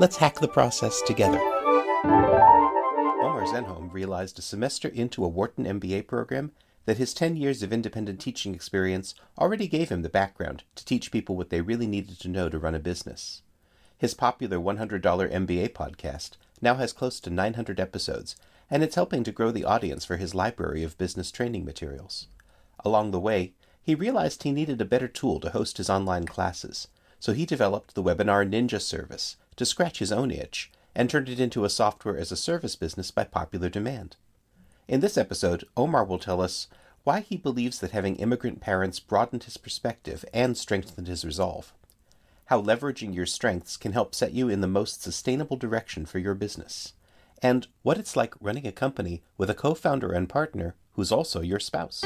let's hack the process together. Omar Zenhom realized a semester into a Wharton MBA program that his 10 years of independent teaching experience already gave him the background to teach people what they really needed to know to run a business. His popular $100 MBA podcast now has close to 900 episodes, and it's helping to grow the audience for his library of business training materials. Along the way, he realized he needed a better tool to host his online classes, so he developed the Webinar Ninja service to scratch his own itch and turned it into a software as a service business by popular demand. In this episode, Omar will tell us why he believes that having immigrant parents broadened his perspective and strengthened his resolve, how leveraging your strengths can help set you in the most sustainable direction for your business, and what it's like running a company with a co founder and partner who's also your spouse.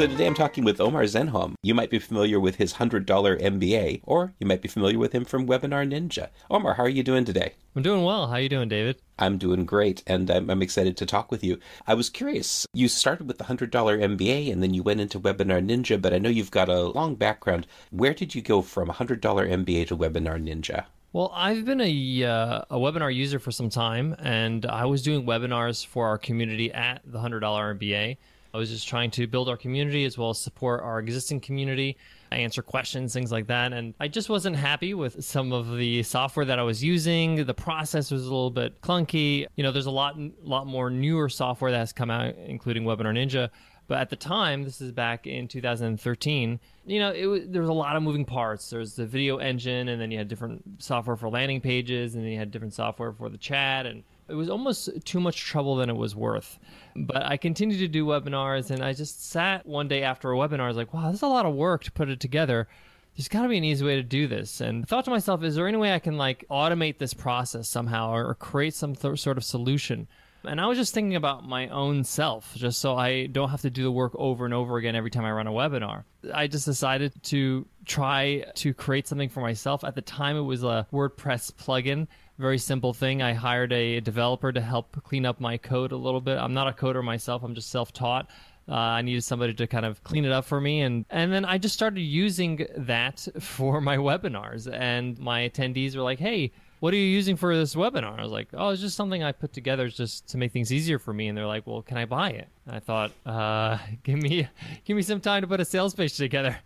So today I'm talking with Omar Zenhom. You might be familiar with his $100 MBA, or you might be familiar with him from Webinar Ninja. Omar, how are you doing today? I'm doing well. How are you doing, David? I'm doing great, and I'm, I'm, excited to talk with you. I was curious. You started with the $100 MBA, and then you went into Webinar Ninja, but I know you've got a long background. Where did you go from $100 MBA to Webinar Ninja? Well, I've been a, uh, a webinar user for some time, and I was doing webinars for our community at the $100 MBA. I was just trying to build our community as well as support our existing community, answer questions, things like that. And I just wasn't happy with some of the software that I was using. The process was a little bit clunky. You know, there's a lot, lot more newer software that has come out, including Webinar Ninja. But at the time, this is back in 2013. You know, it there was a lot of moving parts. There's the video engine, and then you had different software for landing pages, and then you had different software for the chat, and it was almost too much trouble than it was worth. But I continued to do webinars, and I just sat one day after a webinar. I was like, wow, this is a lot of work to put it together. There's got to be an easy way to do this. And I thought to myself, is there any way I can like automate this process somehow or, create some th- sort of solution? And I was just thinking about my own self, just so I don't have to do the work over and over again every time I run a webinar. I just decided to try to create something for myself. At the time, it was a WordPress plugin very simple thing. I hired a developer to help clean up my code a little bit. I'm not a coder myself. I'm just self-taught. Uh, I needed somebody to kind of clean it up for me, and and then I just started using that for my webinars. And my attendees were like, "Hey, what are you using for this webinar?" I was like, "Oh, it's just something I put together just to make things easier for me." And they're like, "Well, can I buy it?" And I thought, uh, "Give me give me some time to put a sales page together."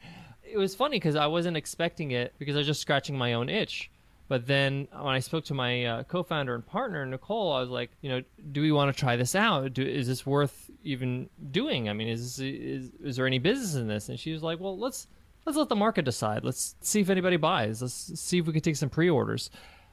It was funny because I wasn't expecting it because I was just scratching my own itch. But then when I spoke to my uh, co-founder and partner Nicole, I was like, you know, do we want to try this out? Do, is this worth even doing? I mean, is, this, is is there any business in this? And she was like, well, let's let's let the market decide. Let's see if anybody buys. Let's see if we can take some pre-orders.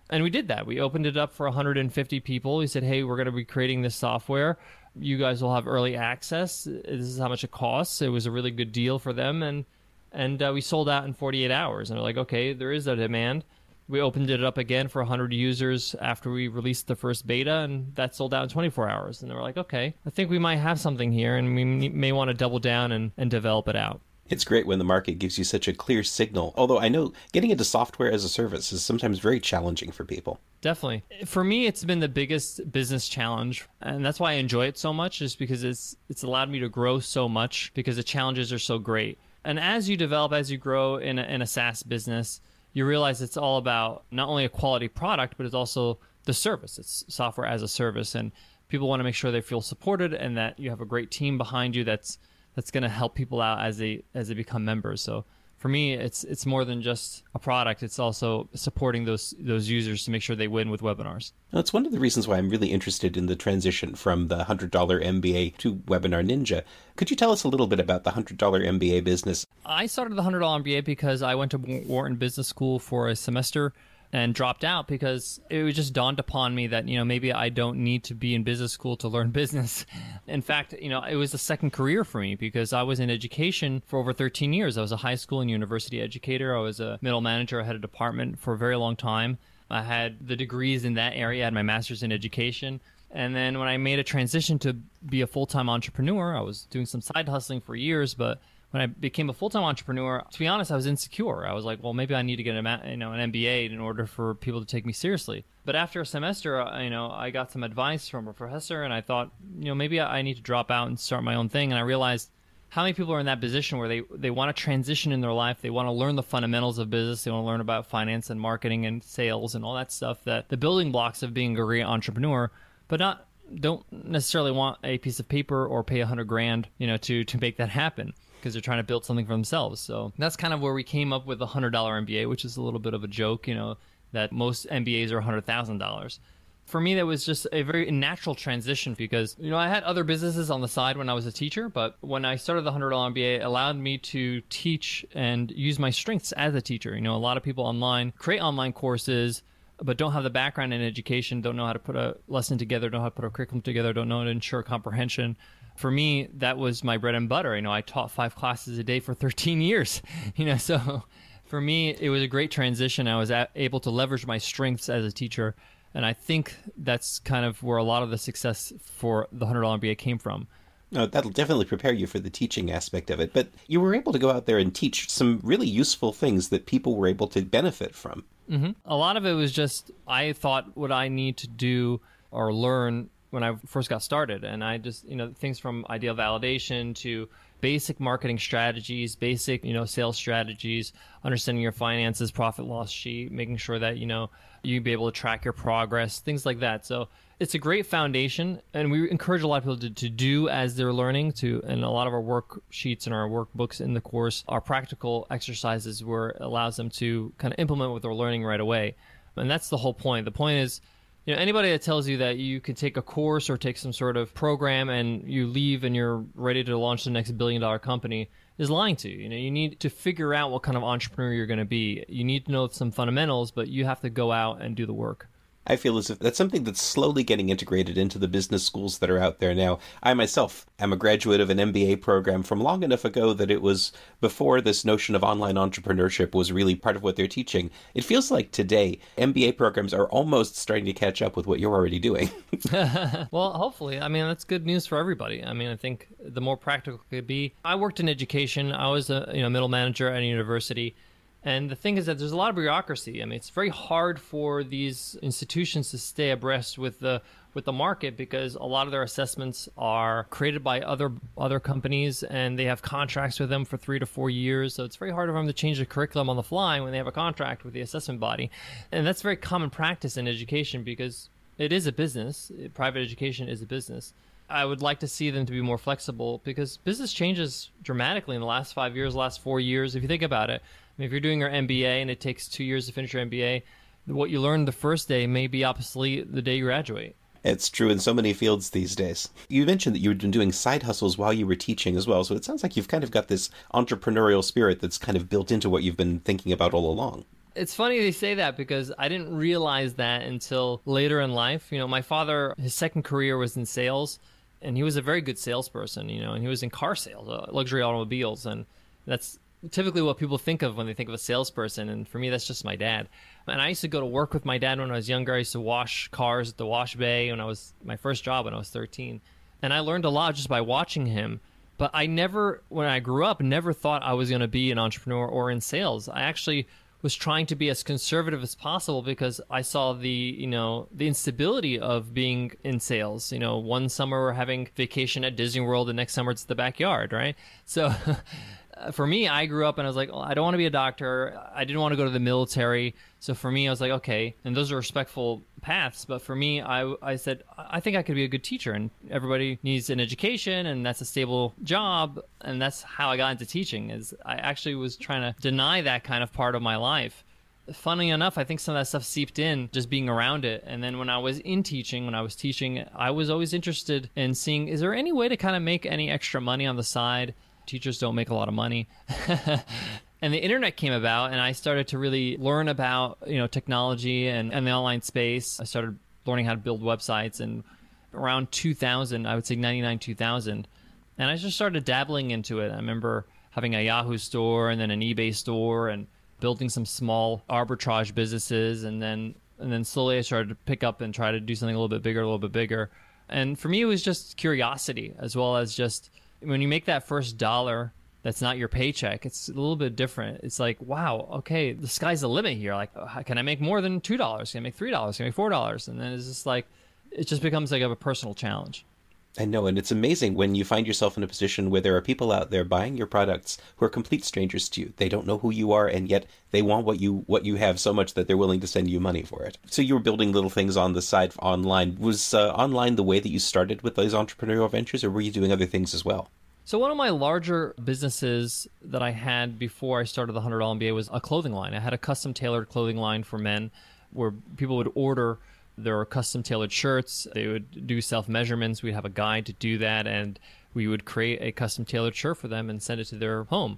And we did that. We opened it up for 150 people. We said, hey, we're going to be creating this software. You guys will have early access. This is how much it costs. It was a really good deal for them, and and uh, we sold out in 48 hours. And they're like, okay, there is a demand we opened it up again for 100 users after we released the first beta, and that sold out in 24 hours. And they were like, okay, I think we might have something here, and we may want to double down and, and develop it out. It's great when the market gives you such a clear signal. Although I know getting into software as a service is sometimes very challenging for people. Definitely. For me, it's been the biggest business challenge. And that's why I enjoy it so much, is because it's it's allowed me to grow so much because the challenges are so great. And as you develop, as you grow in a, in a SaaS business, you realize it's all about not only a quality product, but it's also the service. It's software as a service, and people want to make sure they feel supported and that you have a great team behind you that's that's going to help people out as they as they become members. So for me, it's it's more than just a product. It's also supporting those those users to make sure they win with webinars. It's one of the reasons why I'm really interested in the transition from the hundred dollar MBA to Webinar Ninja. Could you tell us a little bit about the hundred dollar MBA business? I started the hundred dollar MBA because I went to Wharton Business School for a semester. And dropped out because it was just dawned upon me that you know maybe I don't need to be in business school to learn business. In fact, you know it was a second career for me because I was in education for over 13 years. I was a high school and university educator. I was a middle manager. I had a department for a very long time. I had the degrees in that area. I had my master's in education. And then when I made a transition to be a full time entrepreneur, I was doing some side hustling for years, but when I became a full time entrepreneur, to be honest, I was insecure. I was like, well, maybe I need to get a you know an MBA in order for people to take me seriously. But after a semester, uh, you know, I got some advice from a professor, and I thought, you know, maybe I need to drop out and start my own thing. And I realized how many people are in that position where they they want to transition in their life, they want to learn the fundamentals of business, they want to learn about finance and marketing and sales and all that stuff that the building blocks of being a great entrepreneur, but not don't necessarily want a piece of paper or pay a hundred grand, you know, to to make that happen because they're trying to build something for themselves. So that's kind of where we came up with a hundred dollar MBA, which is a little bit of a joke, you know, that most MBAs are a hundred thousand dollars. For me, that was just a very natural transition because you know I had other businesses on the side when I was a teacher, but when I started the hundred dollar MBA, it allowed me to teach and use my strengths as a teacher. You know, a lot of people online create online courses but don't have the background in education, don't know how to put a lesson together, don't know how to put a curriculum together, don't know how to ensure comprehension for me, that was my bread and butter. You know, I taught five classes a day for 13 years. You know, so for me, it was a great transition. I was able to leverage my strengths as a teacher, and I think that's kind of where a lot of the success for the hundred dollar MBA came from. No, that'll definitely prepare you for the teaching aspect of it. But you were able to go out there and teach some really useful things that people were able to benefit from. Mm-hmm. A lot of it was just I thought what I need to do or learn when I first got started. And I just, you know, things from ideal validation to basic marketing strategies, basic, you know, sales strategies, understanding your finances, profit loss sheet, making sure that, you know, you'd be able to track your progress, things like that. So it's a great foundation and we encourage a lot of people to, to do as they're learning to and a lot of our worksheets and our workbooks in the course are practical exercises where it allows them to kind of implement what they're learning right away. And that's the whole point. The point is you know anybody that tells you that you can take a course or take some sort of program and you leave and you're ready to launch the next billion dollar company is lying to you. You know, you need to figure out what kind of entrepreneur you're going to be. You need to know some fundamentals, but you have to go out and do the work. I feel as if that's something that's slowly getting integrated into the business schools that are out there now. I myself am a graduate of an MBA program from long enough ago that it was before this notion of online entrepreneurship was really part of what they're teaching. It feels like today MBA programs are almost starting to catch up with what you're already doing. well, hopefully. I mean, that's good news for everybody. I mean, I think the more practical it could be. I worked in education. I was a you know middle manager at a university and the thing is that there's a lot of bureaucracy. I mean, it's very hard for these institutions to stay abreast with the with the market because a lot of their assessments are created by other other companies and they have contracts with them for three to four years. So it's very hard for them to change the curriculum on the fly when they have a contract with the assessment body. And that's very common practice in education because it is a business. Private education is a business. I would like to see them to be more flexible because business changes dramatically in the last five years, last four years. If you think about it, mean, if you're doing your MBA and it takes two years to finish your MBA, what you learned the first day may be obsolete the day you graduate. It's true in so many fields these days. You mentioned that you've been doing side hustles while you were teaching as well, so it sounds like you've kind of got this entrepreneurial spirit that's kind of built into what you've been thinking about all along. It's funny they say that because I didn't realize that until later in life. You know, my father, his second career was in sales, and he was a very good salesperson, you know, and he was in car sales, uh, luxury automobiles, and that's typically what people think of when they think of a salesperson. And for me, that's just my dad. And I used to go to work with my dad when I was younger. I used to wash cars at the wash bay when I was my first job when I was 13. And I learned a lot just by watching him. But I never, when I grew up, never thought I was going to be an entrepreneur or in sales. I actually was trying to be as conservative as possible because I saw the, you know, the instability of being in sales. You know, one summer we're having vacation at Disney World, the next summer it's the backyard, right? So for me, I grew up and I was like, well, I don't want to be a doctor. I didn't want to go to the military. So for me, I was like, okay, and those are respectful paths. But for me, I, I said, I think I could be a good teacher, and everybody needs an education, and that's a stable job, and that's how I got into teaching. Is I actually was trying to deny that kind of part of my life. Funny enough, I think some of that stuff seeped in just being around it. And then when I was in teaching, when I was teaching, I was always interested in seeing is there any way to kind of make any extra money on the side? Teachers don't make a lot of money. and the internet came about and i started to really learn about you know technology and, and the online space. I started learning how to build websites and around 2000 i would say 99 2000 and i just started dabbling into it. I remember having a yahoo store and then an ebay store and building some small arbitrage businesses and then and then slowly i started to pick up and try to do something a little bit bigger a little bit bigger. And for me it was just curiosity as well as just when you make that first dollar that's not your paycheck it's a little bit different. It's like wow okay the sky's the limit here. Like uh, can i make more than two dollars? Can i make three dollars? Can i make four dollars? And then it's just like it just becomes like a personal challenge I know, and it's amazing when you find yourself in a position where there are people out there buying your products who are complete strangers to you. They don't know who you are, and yet they want what you what you have so much that they're willing to send you money for it. So you were building little things on the side online. Was uh, online the way that you started with those entrepreneurial ventures, or were you doing other things as well? So one of my larger businesses that I had before I started the hundred dollar MBA was a clothing line. I had a custom tailored clothing line for men, where people would order their custom tailored shirts. They would do self measurements. We'd have a guide to do that, and we would create a custom tailored shirt for them and send it to their home.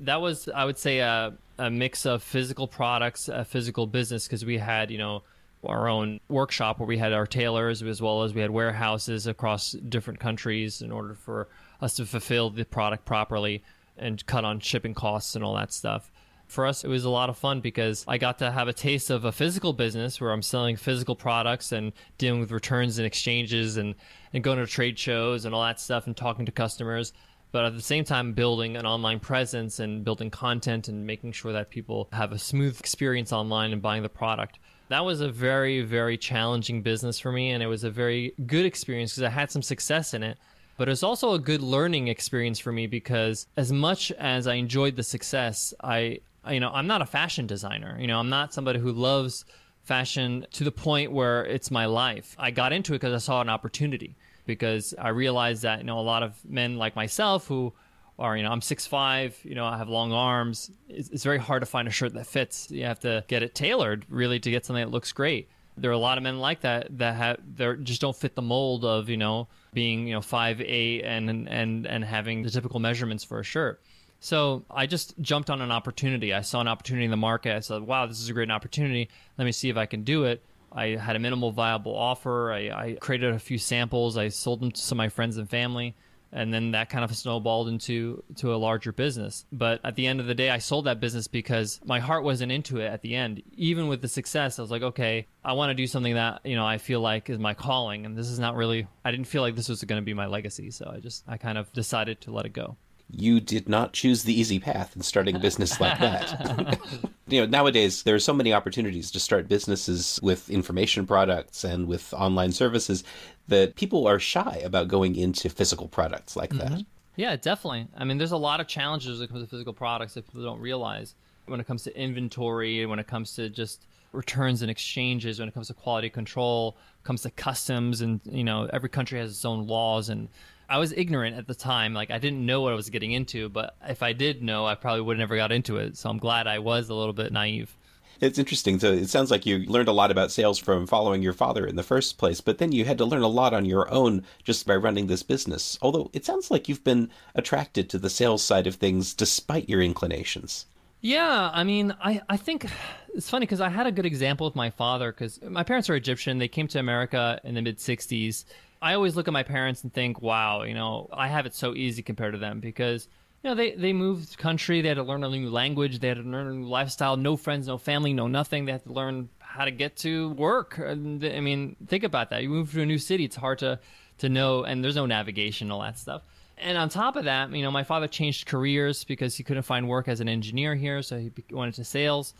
That was, I would say, a, a mix of physical products, a physical business, because we had, you know, our own workshop where we had our tailors as well as we had warehouses across different countries in order for us to fulfill the product properly and cut on shipping costs and all that stuff. For us, it was a lot of fun because I got to have a taste of a physical business where I'm selling physical products and dealing with returns and exchanges and, and going to trade shows and all that stuff and talking to customers. But at the same time, building an online presence and building content and making sure that people have a smooth experience online and buying the product that was a very very challenging business for me and it was a very good experience because i had some success in it but it's also a good learning experience for me because as much as I enjoyed the success, I, you know, I'm not a fashion designer. You know, I'm not somebody who loves fashion to the point where it's my life. I got into it because I saw an opportunity because I realized that, you know, a lot of men like myself who are, you know, I'm six five, you know, I have long arms. It's, it's very hard to find a shirt that fits. You have to get it tailored really to get something that looks great there are a lot of men like that that have they just don't fit the mold of you know being you know five eight and and and having the typical measurements for a shirt. So I just jumped on an opportunity. I saw an opportunity in the market. I said, "Wow, this is a great opportunity. Let me see if I can do it." I had a minimal viable offer. I, I created a few samples. I sold them to some of my friends and family and then that kind of snowballed into to a larger business. But at the end of the day, I sold that business because my heart wasn't into it. At the end, even with the success, I was like, okay, I want to do something that you know I feel like is my calling, and this is not really. I didn't feel like this was going to be my legacy, so I just I kind of decided to let it go you did not choose the easy path in starting a business like that. you know, nowadays there are so many opportunities to start businesses with information products and with online services that people are shy about going into physical products like mm-hmm. that. Yeah, definitely. I mean, there's a lot of challenges when it comes to physical products that people don't realize. When it comes to inventory, when it comes to just returns and exchanges, when it comes to quality control, comes to customs, and you know, every country has its own laws and I was ignorant at the time. Like I didn't know what I was getting into, but if I did know, I probably would have never got into it. So I'm glad I was a little bit naive. It's interesting. So it sounds like you learned a lot about sales from following your father in the first place, but then you had to learn a lot on your own just by running this business. Although it sounds like you've been attracted to the sales side of things despite your inclinations. Yeah, I mean, I, I think it's funny because I had a good example with my father because my parents are Egyptian. They came to America in the mid 60s I always look at my parents and think, wow, you know, I have it so easy compared to them because you know they they moved country, they had to learn a new language, they had to learn a new lifestyle, no friends, no family, no nothing. They had to learn how to get to work. I mean, think about that. You move to a new city, it's hard to to know, and there's no navigation, all that stuff. And on top of that, you know, my father changed careers because he couldn't find work as an engineer here, so he went into sales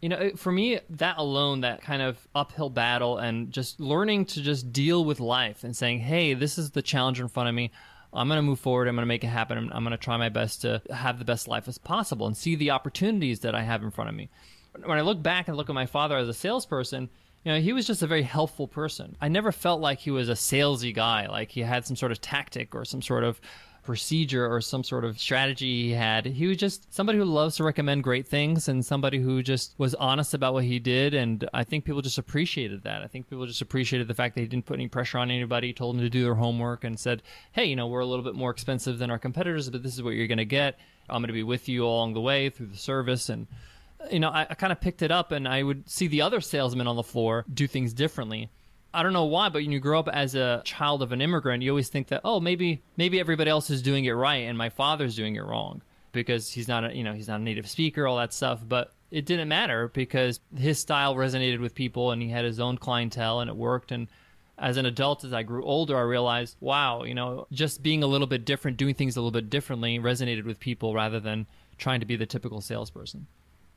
you know for me that alone that kind of uphill battle and just learning to just deal with life and saying hey this is the challenge in front of me. I'm going to move forward. I'm going to make it happen. I'm, I'm going to try my best to have the best life as possible and see the opportunities that i have in front of me. When i look back and look at my father as a salesperson you know he was just a very helpful person. I never felt like he was a salesy guy like he had some sort of tactic or some sort of procedure or some sort of strategy he had. He was just somebody who loves to recommend great things and somebody who just was honest about what he did. And I think people just appreciated that. I think people just appreciated the fact that he didn't put any pressure on anybody, told them to do their homework, and said, hey, you know, we're a little bit more expensive than our competitors, but this is what you're going to get. I'm going to be with you along the way through the service. And, you know, I, I kind of picked it up and I would see the other salesmen on the floor do things differently. I don't know why, but when you grow up as a child of an immigrant, you always think that oh maybe maybe everybody else is doing it right and my father's doing it wrong because he's not a you know he's not a native speaker all that stuff. But it didn't matter because his style resonated with people and he had his own clientele and it worked. And as an adult, as I grew older, I realized wow, you know, just being a little bit different, doing things a little bit differently, resonated with people rather than trying to be the typical salesperson.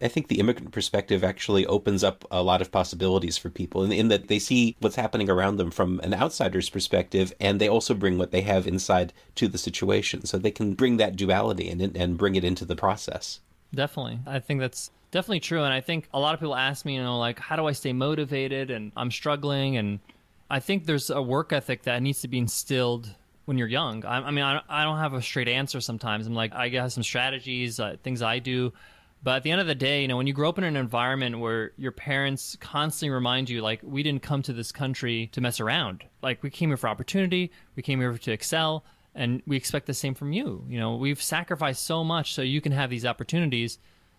I think the immigrant perspective actually opens up a lot of possibilities for people in, in, that they see what's happening around them from an outsider's perspective, and they also bring what they have inside to the situation. So they can bring that duality and, and bring it into the process. Definitely. I think that's definitely true. And I think a lot of people ask me, you know, like, how do I stay motivated? And I'm struggling. And I think there's a work ethic that needs to be instilled when you're young. I, I mean, I, I, don't have a straight answer sometimes. I'm like, I have some strategies, uh, things I do but at the end of the day, you know, when you grow up in an environment where your parents constantly remind you, like, we didn't come to this country to mess around. Like, we came here for opportunity, we came here to excel, and we expect the same from you. You know, we've sacrificed so much so you can have these opportunities.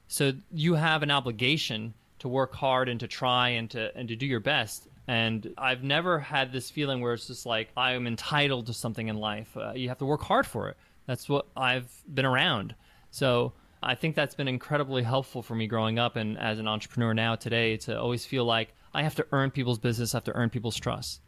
So you have an obligation to work hard and to try and to and to do your best. And I've never had this feeling where it's just like I am entitled to something in life. Uh, you have to work hard for it. That's what I've been around. So I think that's been incredibly helpful for me growing up and as an entrepreneur now today to always feel like I have to earn people's business, I have to earn people's trust.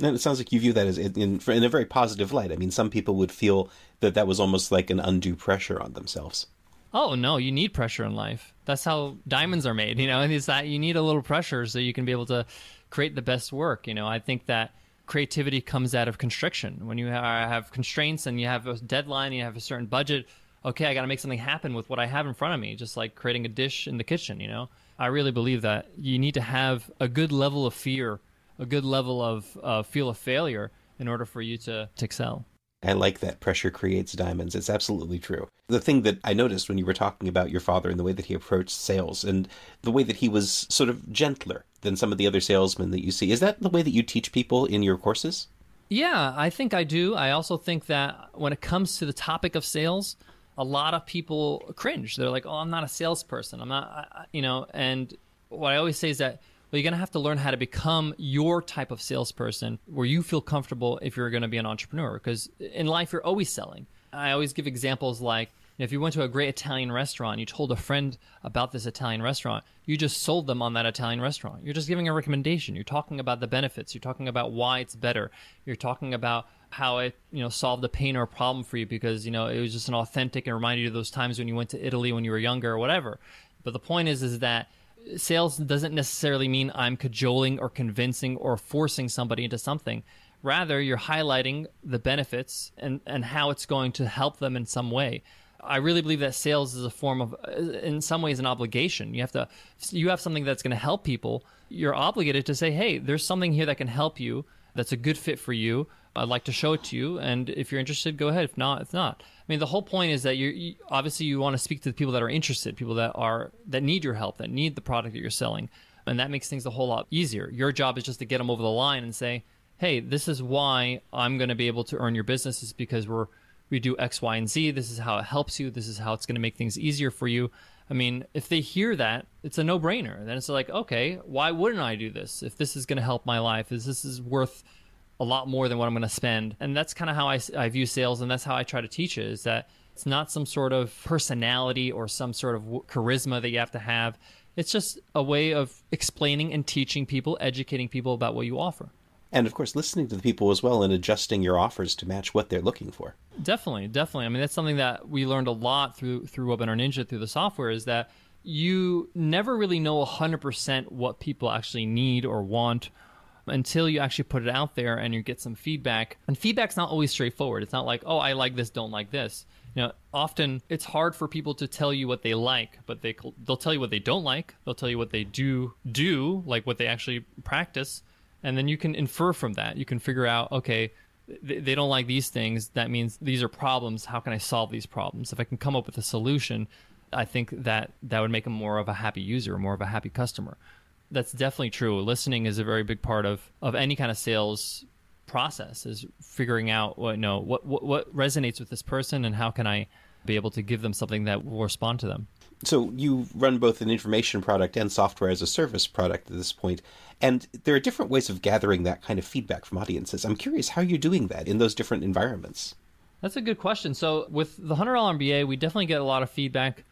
And it sounds like you view that as in, in a very positive light. I mean, some people would feel that that was almost like an undue pressure on themselves. Oh no, you need pressure in life. That's how diamonds are made. You know, is that you need a little pressure so you can be able to create the best work. You know, I think that creativity comes out of constriction. When you have constraints and you have a deadline, you have a certain budget, okay, I got to make something happen with what I have in front of me, just like creating a dish in the kitchen, you know? I really believe that you need to have a good level of fear, a good level of uh, feel of failure in order for you to, to excel. I like that pressure creates diamonds. It's absolutely true. The thing that I noticed when you were talking about your father and the way that he approached sales and the way that he was sort of gentler than some of the other salesmen that you see, is that the way that you teach people in your courses? Yeah, I think I do. I also think that when it comes to the topic of sales, a lot of people cringe. They're like, "Oh, I'm not a salesperson. I'm not," I, you know. And what I always say is that well, you're gonna have to learn how to become your type of salesperson where you feel comfortable if you're gonna be an entrepreneur. Because in life, you're always selling. I always give examples like if you went to a great Italian restaurant, you told a friend about this Italian restaurant, you just sold them on that Italian restaurant. You're just giving a recommendation. You're talking about the benefits. You're talking about why it's better. You're talking about how it you know solved a pain or a problem for you because you know it was just an authentic and reminded you of those times when you went to Italy when you were younger or whatever. But the point is is that sales doesn't necessarily mean I'm cajoling or convincing or forcing somebody into something. Rather, you're highlighting the benefits and, and how it's going to help them in some way. I really believe that sales is a form of, in some ways, an obligation. You have to, you have something that's going to help people. You're obligated to say, hey, there's something here that can help you. That's a good fit for you. I'd like to show it to you, and if you're interested, go ahead. If not, it's not. I mean, the whole point is that you obviously you want to speak to the people that are interested, people that are that need your help, that need the product that you're selling, and that makes things a whole lot easier. Your job is just to get them over the line and say, "Hey, this is why I'm going to be able to earn your business is because we're we do X, Y, and Z. This is how it helps you. This is how it's going to make things easier for you." I mean, if they hear that, it's a no-brainer. Then it's like, okay, why wouldn't I do this? If this is going to help my life, is this is worth a lot more than what I'm going to spend. And that's kind of how I, I view sales, and that's how I try to teach it. Is that it's not some sort of personality or some sort of charisma that you have to have. It's just a way of explaining and teaching people, educating people about what you offer. And of course, listening to the people as well and adjusting your offers to match what they're looking for. Definitely, definitely. I mean, that's something that we learned a lot through through Webinar Ninja through the software is that you never really know 100% what people actually need or want until you actually put it out there and you get some feedback. And feedback's not always straightforward. It's not like, oh, I like this, don't like this. You know, often it's hard for people to tell you what they like, but they they'll tell you what they don't like. They'll tell you what they do do, like what they actually practice, and then you can infer from that. You can figure out, okay, they, they don't like these things. That means these are problems. How can I solve these problems? If I can come up with a solution, I think that that would make them more of a happy user, more of a happy customer. That's definitely true. Listening is a very big part of, of any kind of sales process is figuring out what no what, what what resonates with this person and how can I be able to give them something that will respond to them. So you run both an information product and software as a service product at this point, and there are different ways of gathering that kind of feedback from audiences. I'm curious how you're doing that in those different environments. That's a good question. So with the hundred dollar MBA, we definitely get a lot of feedback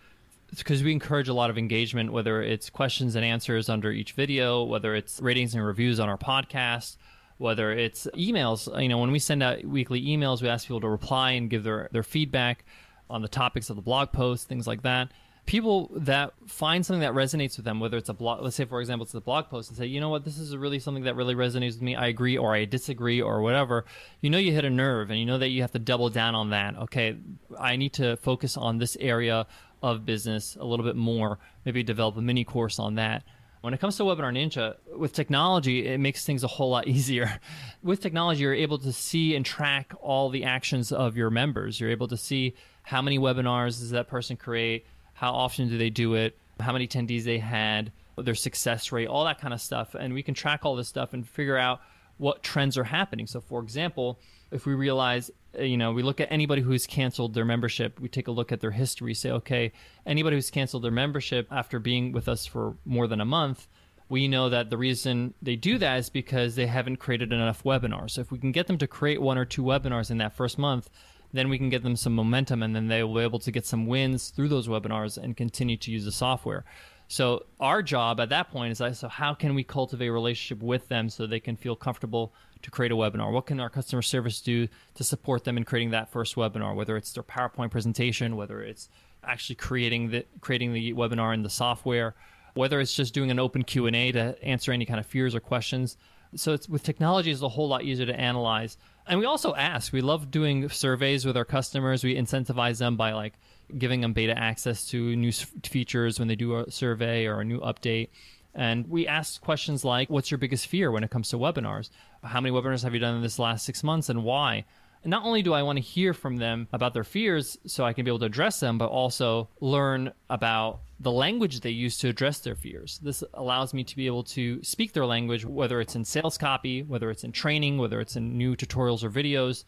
because we encourage a lot of engagement, whether it's questions and answers under each video, whether it's ratings and reviews on our podcast, whether it's emails. You know, when we send out weekly emails, we ask people to reply and give their, their feedback on the topics of the blog post, things like that. People that find something that resonates with them, whether it's a blog, let's say, for example, it's a blog post and say, you know what, this is really something that really resonates with me. I agree or I disagree or whatever. You know, you hit a nerve and you know that you have to double down on that. Okay, I need to focus on this area of business a little bit more, maybe develop a mini course on that. When it comes to Webinar Ninja, with technology, it makes things a whole lot easier. with technology, you're able to see and track all the actions of your members. You're able to see how many webinars does that person create, how often do they do it, how many attendees they had, their success rate, all that kind of stuff. And we can track all this stuff and figure out what trends are happening. So, for example, if we realize, uh, you know, we look at anybody who's canceled their membership, we take a look at their history, say, okay, anybody who's canceled their membership after being with us for more than a month, we know that the reason they do that is because they haven't created enough webinars. So if we can get them to create one or two webinars in that first month, then we can get them some momentum and then they will be able to get some wins through those webinars and continue to use the software. So our job at that point is like, so how can we cultivate a relationship with them so they can feel comfortable to create a webinar? What can our customer service do to support them in creating that first webinar? Whether it's their PowerPoint presentation, whether it's actually creating the creating the webinar in the software, whether it's just doing an open Q and A to answer any kind of fears or questions. So it's with technology, it's a whole lot easier to analyze. And we also ask. We love doing surveys with our customers. We incentivize them by like giving them beta access to new features when they do a survey or a new update. And we ask questions like, what's your biggest fear when it comes to webinars? How many webinars have you done in this last six months and why? And not only do I want to hear from them about their fears so I can be able to address them, but also learn about the language they use to address their fears. This allows me to be able to speak their language, whether it's in sales copy, whether it's in training, whether it's in new tutorials or videos.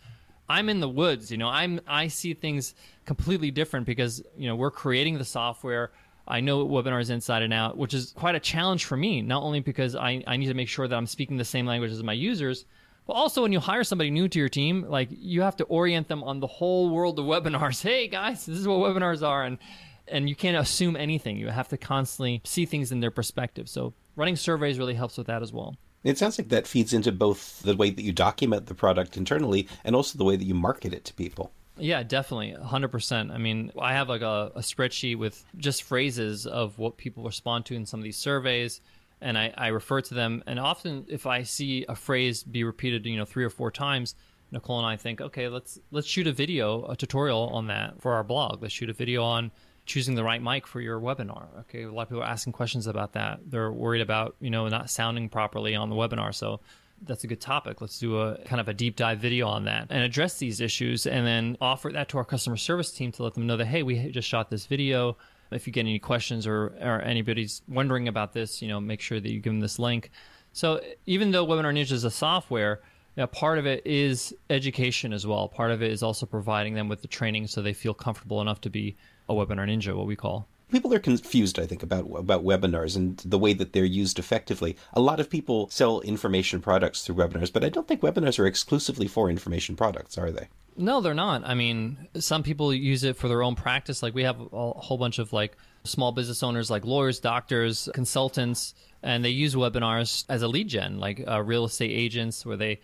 I'm in the woods, you know, I'm I see things completely different because, you know, we're creating the software. I know webinars inside and out, which is quite a challenge for me, not only because I, I need to make sure that I'm speaking the same language as my users, but also when you hire somebody new to your team, like you have to orient them on the whole world of webinars. Hey guys, this is what webinars are and and you can't assume anything. You have to constantly see things in their perspective. So running surveys really helps with that as well. It sounds like that feeds into both the way that you document the product internally and also the way that you market it to people. Yeah, definitely. 100%. I mean, I have like a, a, spreadsheet with just phrases of what people respond to in some of these surveys. And I, I refer to them. And often, if I see a phrase be repeated, you know, three or four times, Nicole and I think, okay, let's let's shoot a video, a tutorial on that for our blog. Let's shoot a video on choosing the right mic for your webinar. Okay, a lot of people are asking questions about that. They're worried about you know not sounding properly on the webinar, so that's a good topic. Let's do a kind of a deep dive video on that and address these issues, and then offer that to our customer service team to let them know that hey, we just shot this video. If you get any questions or, or anybody's wondering about this, you know, make sure that you give them this link. So even though Webinar Ninja is a software, yeah, part of it is education as well. Part of it is also providing them with the training so they feel comfortable enough to be a webinar ninja, what we call. People are confused, I think, about about webinars and the way that they're used effectively. A lot of people sell information products through webinars, but I don't think webinars are exclusively for information products, are they? No, they're not. I mean, some people use it for their own practice. Like we have a whole bunch of like small business owners, like lawyers, doctors, consultants, and they use webinars as a lead gen, like uh, real estate agents, where they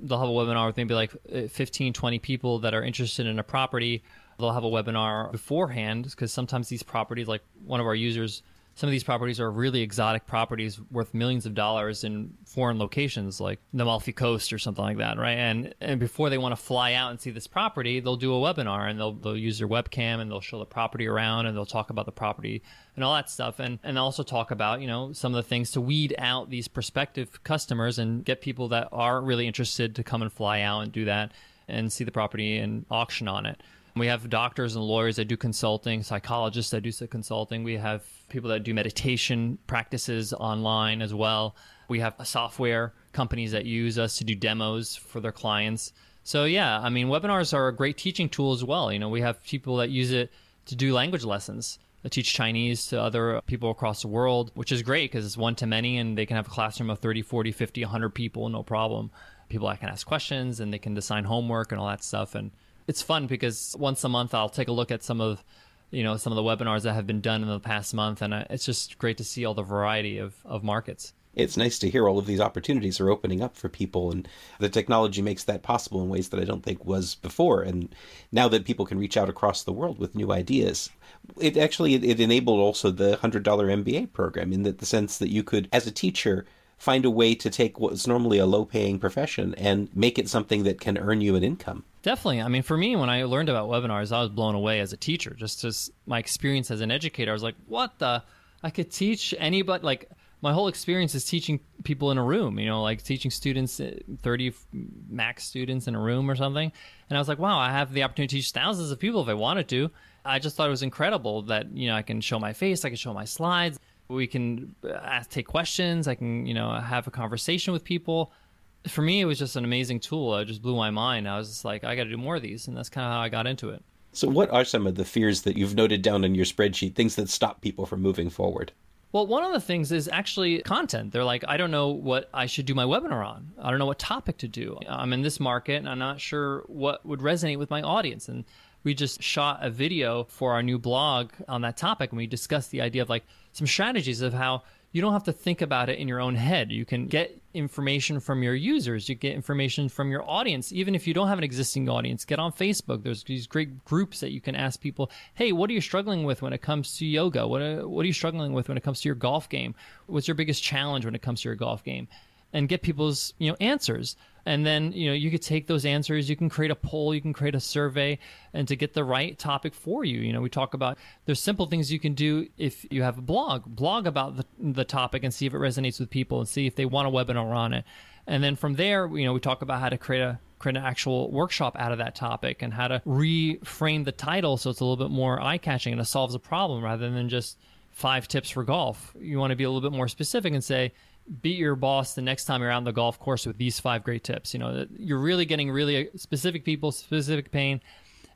they'll have a webinar with maybe like uh, 15, 20 people that are interested in a property They'll have a webinar beforehand because sometimes these properties, like one of our users some of these properties are really exotic properties worth millions of dollars in foreign locations like the Amalfi Coast or something like that, right? And and before they want to fly out and see this property, they'll do a webinar and they'll they'll use their webcam and they'll show the property around and they'll talk about the property and all that stuff and and also talk about, you know, some of the things to weed out these prospective customers and get people that are really interested to come and fly out and do that and see the property and auction on it. We have doctors and lawyers that do consulting, psychologists that do consulting. We have people that do meditation practices online as well. We have software companies that use us to do demos for their clients. So yeah, I mean, webinars are a great teaching tool as well. You know, we have people that use it to do language lessons. that teach Chinese to other people across the world, which is great because it's one to many and they can have a classroom of 30, 40, 50, 100 people, no problem. People that can ask questions and they can assign homework and all that stuff. And it's fun because once a month I'll take a look at some of you know some of the webinars that have been done in the past month, and uh, it's just great to see all the variety of, of markets. It's nice to hear all of these opportunities are opening up for people, and the technology makes that possible in ways that I don't think was before. And now that people can reach out across the world with new ideas, it actually it, enabled also the hundred dollar MBA program in the sense that you could, as a teacher, find a way to take what's normally a low paying profession and make it something that can earn you an income. Definitely. I mean, for me, when I learned about webinars, I was blown away as a teacher. Just as my experience as an educator, I was like, what the? I could teach anybody, like, my whole experience is teaching people in a room, you know, like teaching students, uh, 30 max students in a room or something. And I was like, wow, I have the opportunity to teach thousands of people if I wanted to. I just thought it was incredible that, you know, I can show my face, I can show my slides we can ask, take questions. I can, you know, have a conversation with people. For me, it was just an amazing tool. It just blew my mind. I was just like, I got to do more of these, and that's kind of how I got into it. So, what are some of the fears that you've noted down in your spreadsheet? Things that stop people from moving forward? Well, one of the things is actually content. They're like, I don't know what I should do my webinar on. I don't know what topic to do. I'm in this market and I'm not sure what would resonate with my audience. And we just shot a video for our new blog on that topic and we discussed the idea of like some strategies of how you don't have to think about it in your own head. You can get information from your users, you get information from your audience. Even if you don't have an existing audience, get on Facebook. There's these great groups that you can ask people, hey, what are you struggling with when it comes to yoga? What are, what are you struggling with when it comes to your golf game? What's your biggest challenge when it comes to your golf game? And get people's you know answers and then you know you could take those answers. You can create a poll. You can create a survey and to get the right topic for you. You know we talk about there's simple things you can do if you have a blog. Blog about the, the topic and see if it resonates with people and see if they want a webinar on it. And then from there you know we talk about how to create a create an actual workshop out of that topic and how to reframe the title so it's a little bit more eye-catching and it solves a problem rather than just five tips for golf. You want to be a little bit more specific and say beat your boss the next time you're out on the golf course with these five great tips. You know, you're really getting really specific people, specific pain.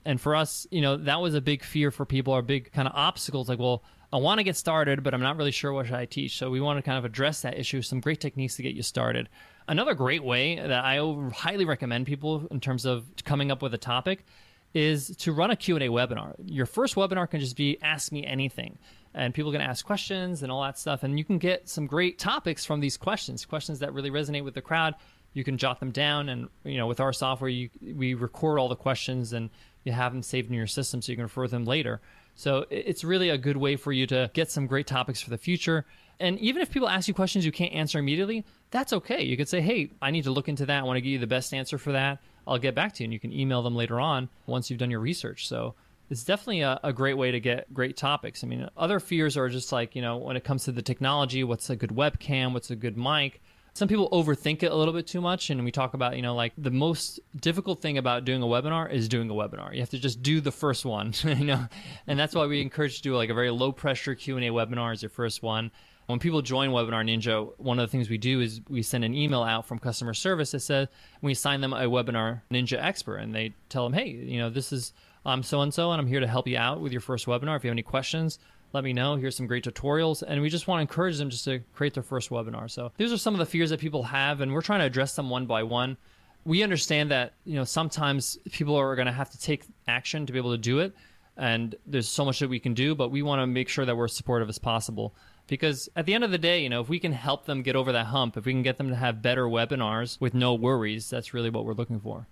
And for us, you know, that was a big fear for people, or big kind of obstacles. Like, well, I want to get started, but I'm not really sure what should I teach. So we want to kind of address that issue. Some great techniques to get you started. Another great way that I highly recommend people in terms of coming up with a topic is to run a Q&A webinar. Your first webinar can just be ask me anything and people can ask questions and all that stuff and you can get some great topics from these questions, questions that really resonate with the crowd. You can jot them down and you know with our software you, we record all the questions and you have them saved in your system so you can refer them later. So it's really a good way for you to get some great topics for the future. And even if people ask you questions you can't answer immediately, that's okay. You could say, "Hey, I need to look into that. I want to give you the best answer for that." I'll get back to you. And you can email them later on once you've done your research. So it's definitely a, a, great way to get great topics. I mean, other fears are just like, you know, when it comes to the technology, what's a good webcam? What's a good mic? Some people overthink it a little bit too much. And we talk about, you know, like the most difficult thing about doing a webinar is doing a webinar. You have to just do the first one, you know, and that's why we encourage you to do like a very low pressure Q&A webinar as your first one when people join Webinar Ninja, one of the things we do is we send an email out from customer service that says we assign them a Webinar Ninja expert, and they tell them, hey, you know, this is I'm so and so, and I'm here to help you out with your first webinar. If you have any questions, let me know. Here's some great tutorials, and we just want to encourage them just to create their first webinar. So these are some of the fears that people have, and we're trying to address them one by one. We understand that you know sometimes people are going to have to take action to be able to do it, and there's so much that we can do, but we want to make sure that we're supportive as possible because at the end of the day, you know, if we can help them get over that hump, if we can get them to have better webinars with no worries, that's really what we're looking for.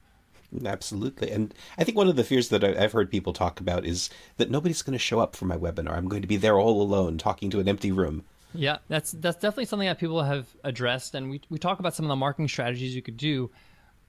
Absolutely. And I think one of the fears that I've heard people talk about is that nobody's going to show up for my webinar. I'm going to be there all alone talking to an empty room. Yeah, that's that's definitely something that people have addressed, and we we talk about some of the marketing strategies you could do.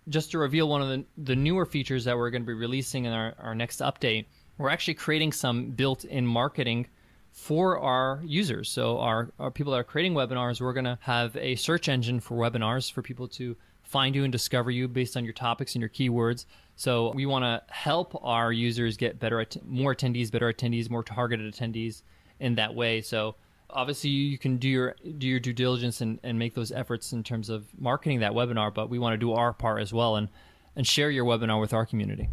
Just to reveal one of the the newer features that we're going to be releasing in our, our next update, we're actually creating some built-in marketing for our users. So our, our people that are creating webinars, we're going to have a search engine for webinars for people to find you and discover you based on your topics and your keywords. So we want to help our users get better, more attendees, better attendees, more targeted attendees in that way. So obviously you can do your do your due diligence and, and make those efforts in terms of marketing that webinar, but we want to do our part as well and and share your webinar with our community.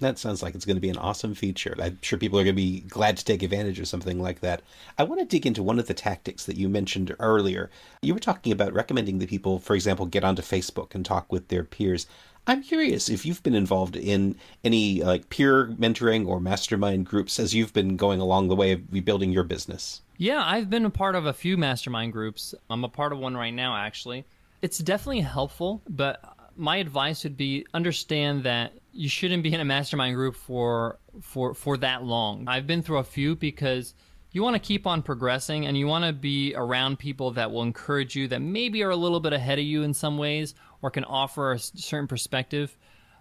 That sounds like it's going to be an awesome feature. I'm sure people are going to be glad to take advantage of something like that. I want to dig into one of the tactics that you mentioned earlier. You were talking about recommending that people, for example, get onto Facebook and talk with their peers. I'm curious if you've been involved in any like peer mentoring or mastermind groups as you've been going along the way of rebuilding your business. Yeah, I've been a part of a few mastermind groups. I'm a part of one right now, actually. It's definitely helpful, but my advice would be understand that you shouldn't be in a mastermind group for for for that long. I've been through a few because you want to keep on progressing and you want to be around people that will encourage you that maybe are a little bit ahead of you in some ways or can offer a certain perspective.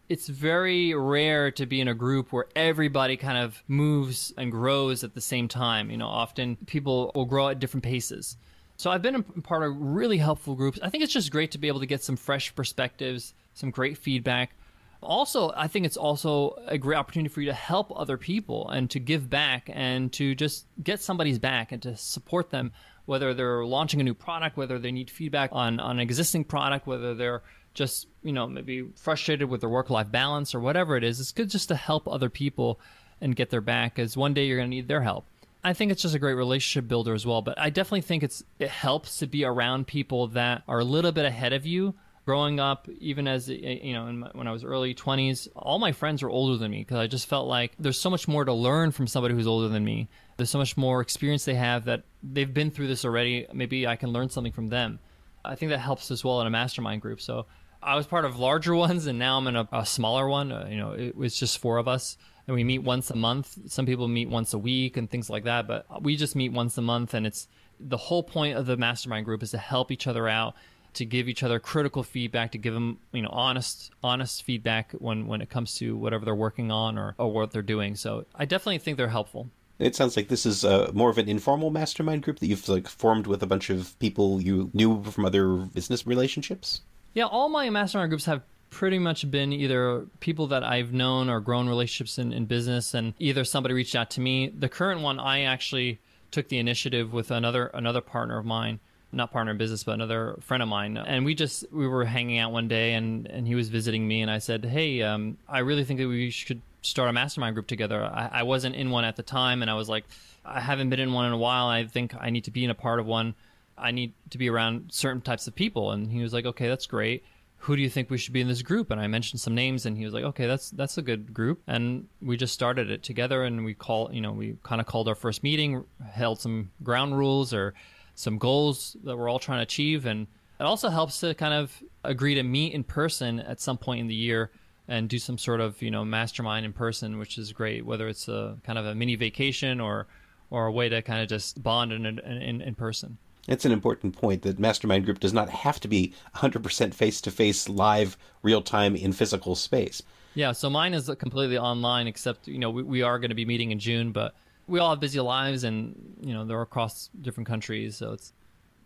It's very rare to be in a group where everybody kind of moves and grows at the same time. You know, often people will grow at different paces. So I've been a part of really helpful groups. I think it's just great to be able to get some fresh perspectives, some great feedback. Also, I think it's also a great opportunity for you to help other people and to give back and to just get somebody's back and to support them, whether they're launching a new product, whether they need feedback on, on an existing product, whether they're just, you know, maybe frustrated with their work life balance or whatever it is. It's good just to help other people and get their back because one day you're going to need their help. I think it's just a great relationship builder as well. But I definitely think it's it helps to be around people that are a little bit ahead of you. Growing up, even as you know, my, when I was early twenties, all my friends were older than me because I just felt like there's so much more to learn from somebody who's older than me. There's so much more experience they have that they've been through this already. Maybe I can learn something from them. I think that helps as well in a mastermind group. So I was part of larger ones, and now I'm in a, a smaller one. Uh, you know, it was just four of us and we meet once a month. Some people meet once a week and things like that, but we just meet once a month. And it's the whole point of the mastermind group is to help each other out, to give each other critical feedback, to give them you know honest honest feedback when when it comes to whatever they're working on or, or what they're doing. So I definitely think they're helpful. It sounds like this is uh, more of an informal mastermind group that you've like formed with a bunch of people you knew from other business relationships. Yeah, all my mastermind groups have pretty much been either people that I've known or grown relationships in, in business, and either somebody reached out to me. The current one, I actually took the initiative with another another partner of mine not partner in business, but another friend of mine. And we just we were hanging out one day, and and he was visiting me, and I said, "Hey, um, I really think that we should start a mastermind group together." I, I, wasn't in one at the time, and I was like, "I haven't been in one in a while. I think I need to be in a part of one. I need to be around certain types of people." And he was like, "Okay, that's great." who do you think we should be in this group and i mentioned some names and he was like okay that's that's a good group and we just started it together and we call you know we kind of called our first meeting held some ground rules or some goals that we're all trying to achieve and it also helps to kind of agree to meet in person at some point in the year and do some sort of you know mastermind in person which is great whether it's a kind of a mini vacation or or a way to kind of just bond in in, in person it's an important point that Mastermind Group does not have to be 100% face to face, live, real time in physical space. Yeah, so mine is completely online, except, you know, we, we are going to be meeting in June, but we all have busy lives and, you know, they're across different countries. So it's,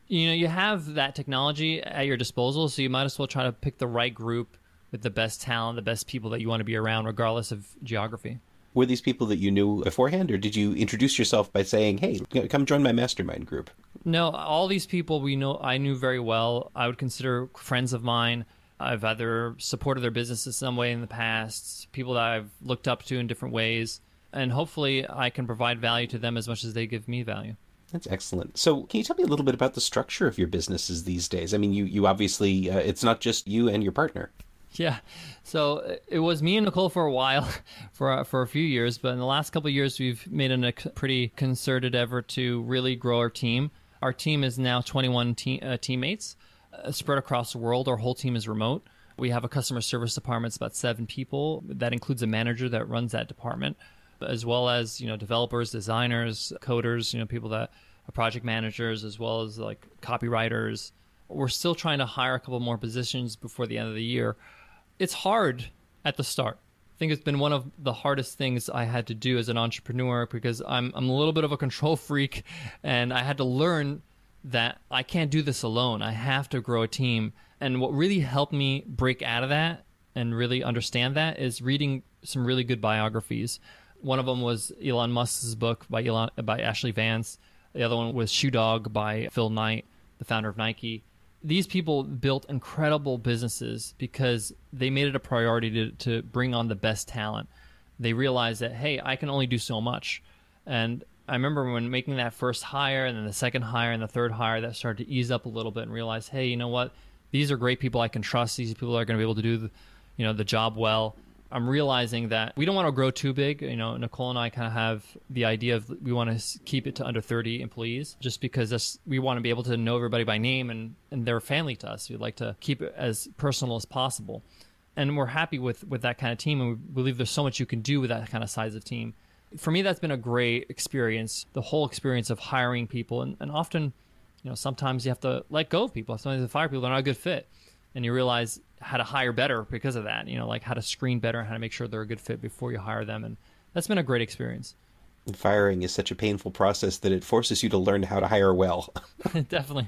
you know, you have that technology at your disposal, so you might as well try to pick the right group with the best talent, the best people that you want to be around, regardless of geography were these people that you knew beforehand, or did you introduce yourself by saying, "Hey, come join my mastermind group"? No, all these people we know I knew very well. I would consider friends of mine. I've either supported their businesses some way in the past, people that I've looked up to in different ways, and hopefully I can provide value to them as much as they give me value. That's excellent. So, can you tell me a little bit about the structure of your businesses these days? I mean, you you obviously uh, it's not just you and your partner. Yeah. So it was me and Nicole for a while, for for a few years, but in the last couple years, we've made a pretty concerted effort to really grow our team. Our team is now 21 te- uh, teammates uh, spread across the world. Our whole team is remote. We have a customer service department, it's about seven people. That includes a manager that runs that department, as well as, you know, developers, designers, coders, you know, people that are project managers, as well as like copywriters. We're still trying to hire a couple more positions before the end of the year. It's hard at the start. I think it's been one of the hardest things I had to do as an entrepreneur because I'm I'm a little bit of a control freak and I had to learn that I can't do this alone. I have to grow a team. And what really helped me break out of that and really understand that is reading some really good biographies. One of them was Elon Musk's book by Elon by Ashlee Vance. The other one was Shoe Dog by Phil Knight, the founder of Nike these people built incredible businesses because they made it a priority to, to bring on the best talent. They realized that, hey, I can only do so much. And I remember when making that first hire and then the second hire and the third hire, that started to ease up a little bit and realize, hey, you know what? These are great people I can trust. These people are going to be able to do the, you know, the job well. I'm realizing that we don't want to grow too big. You know, Nicole and I kind of have the idea of we want to keep it to under 30 employees just because that's, we want to be able to know everybody by name and, and they're family to us. We'd like to keep it as personal as possible. And we're happy with, with that kind of team. And we believe there's so much you can do with that kind of size of team. For me, that's been a great experience. The whole experience of hiring people. And, and often, you know, sometimes you have to let go of people. Sometimes you fire people, they're not a good fit. And you realize how to hire better because of that. You know, like how to screen better, and how to make sure they're a good fit before you hire them, and that's been a great experience. Firing is such a painful process that it forces you to learn how to hire well. definitely,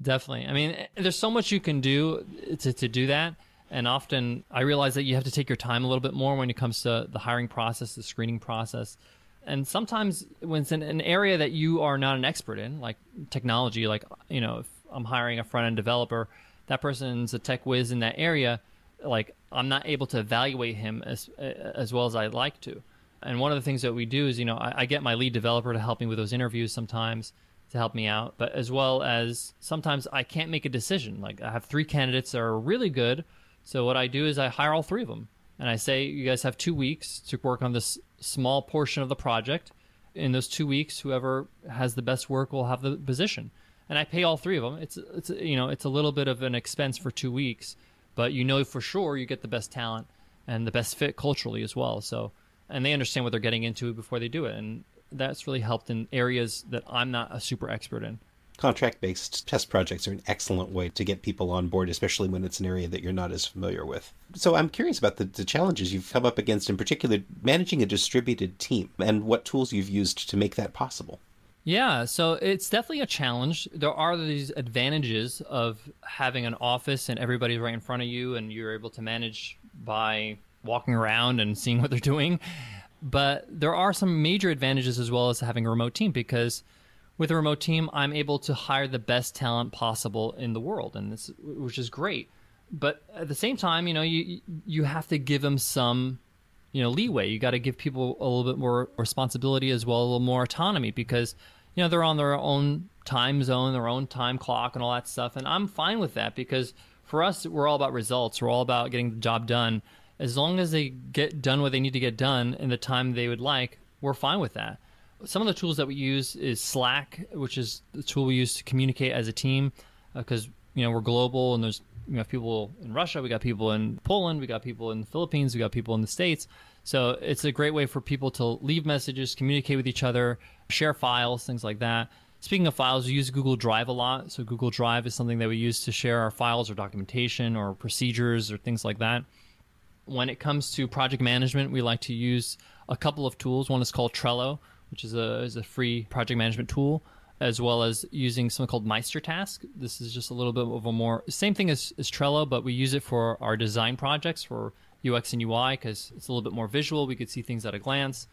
definitely. I mean, there's so much you can do to to do that. And often I realize that you have to take your time a little bit more when it comes to the hiring process, the screening process. And sometimes when it's in an area that you are not an expert in, like technology, like, you know, if I'm hiring a front end developer, that person's a tech whiz in that area, like I'm not able to evaluate him as as well as I'd like to. And one of the things that we do is, you know, I, I get my lead developer to help me with those interviews sometimes to help me out, but as well as sometimes I can't make a decision. Like I have three candidates that are really good, so what I do is I hire all three of them, and I say, you guys have two weeks to work on this small portion of the project. In those two weeks, whoever has the best work will have the position and I pay all three of them. It's it's you know it's a little bit of an expense for two weeks, but you know for sure you get the best talent and the best fit culturally as well. So and they understand what they're getting into before they do it, and that's really helped in areas that I'm not a super expert in. Contract based test projects are an excellent way to get people on board, especially when it's an area that you're not as familiar with. So I'm curious about the, the challenges you've come up against, in particular, managing a distributed team and what tools you've used to make that possible. Yeah, so it's definitely a challenge. There are these advantages of having an office and everybody's right in front of you and you're able to manage by walking around and seeing what they're doing. But there are some major advantages as well as having a remote team because with a remote team, I'm able to hire the best talent possible in the world, and this, which is great. But at the same time, you know, you you have to give them some, you know, leeway. You got to give people a little bit more responsibility as well, a little more autonomy because you know, they're on their own time zone, their own time clock, and all that stuff. And I'm fine with that because for us, we're all about results. We're all about getting the job done. As long as they get done what they need to get done in the time they would like, we're fine with that. Some of the tools that we use is Slack, which is the tool we use to communicate as a team because, uh, you know, we're global and there's we have people in Russia, we got people in Poland, we got people in the Philippines, we got people in the States. So it's a great way for people to leave messages, communicate with each other, share files, things like that. Speaking of files, we use Google Drive a lot. So Google Drive is something that we use to share our files or documentation or procedures or things like that. When it comes to project management, we like to use a couple of tools. One is called Trello, which is a, is a free project management tool, as well as using something called Meistertask. This is just a little bit of a more same thing as, as Trello, but we use it for our design projects for UX and UI because it's a little bit more visual. We could see things at a glance.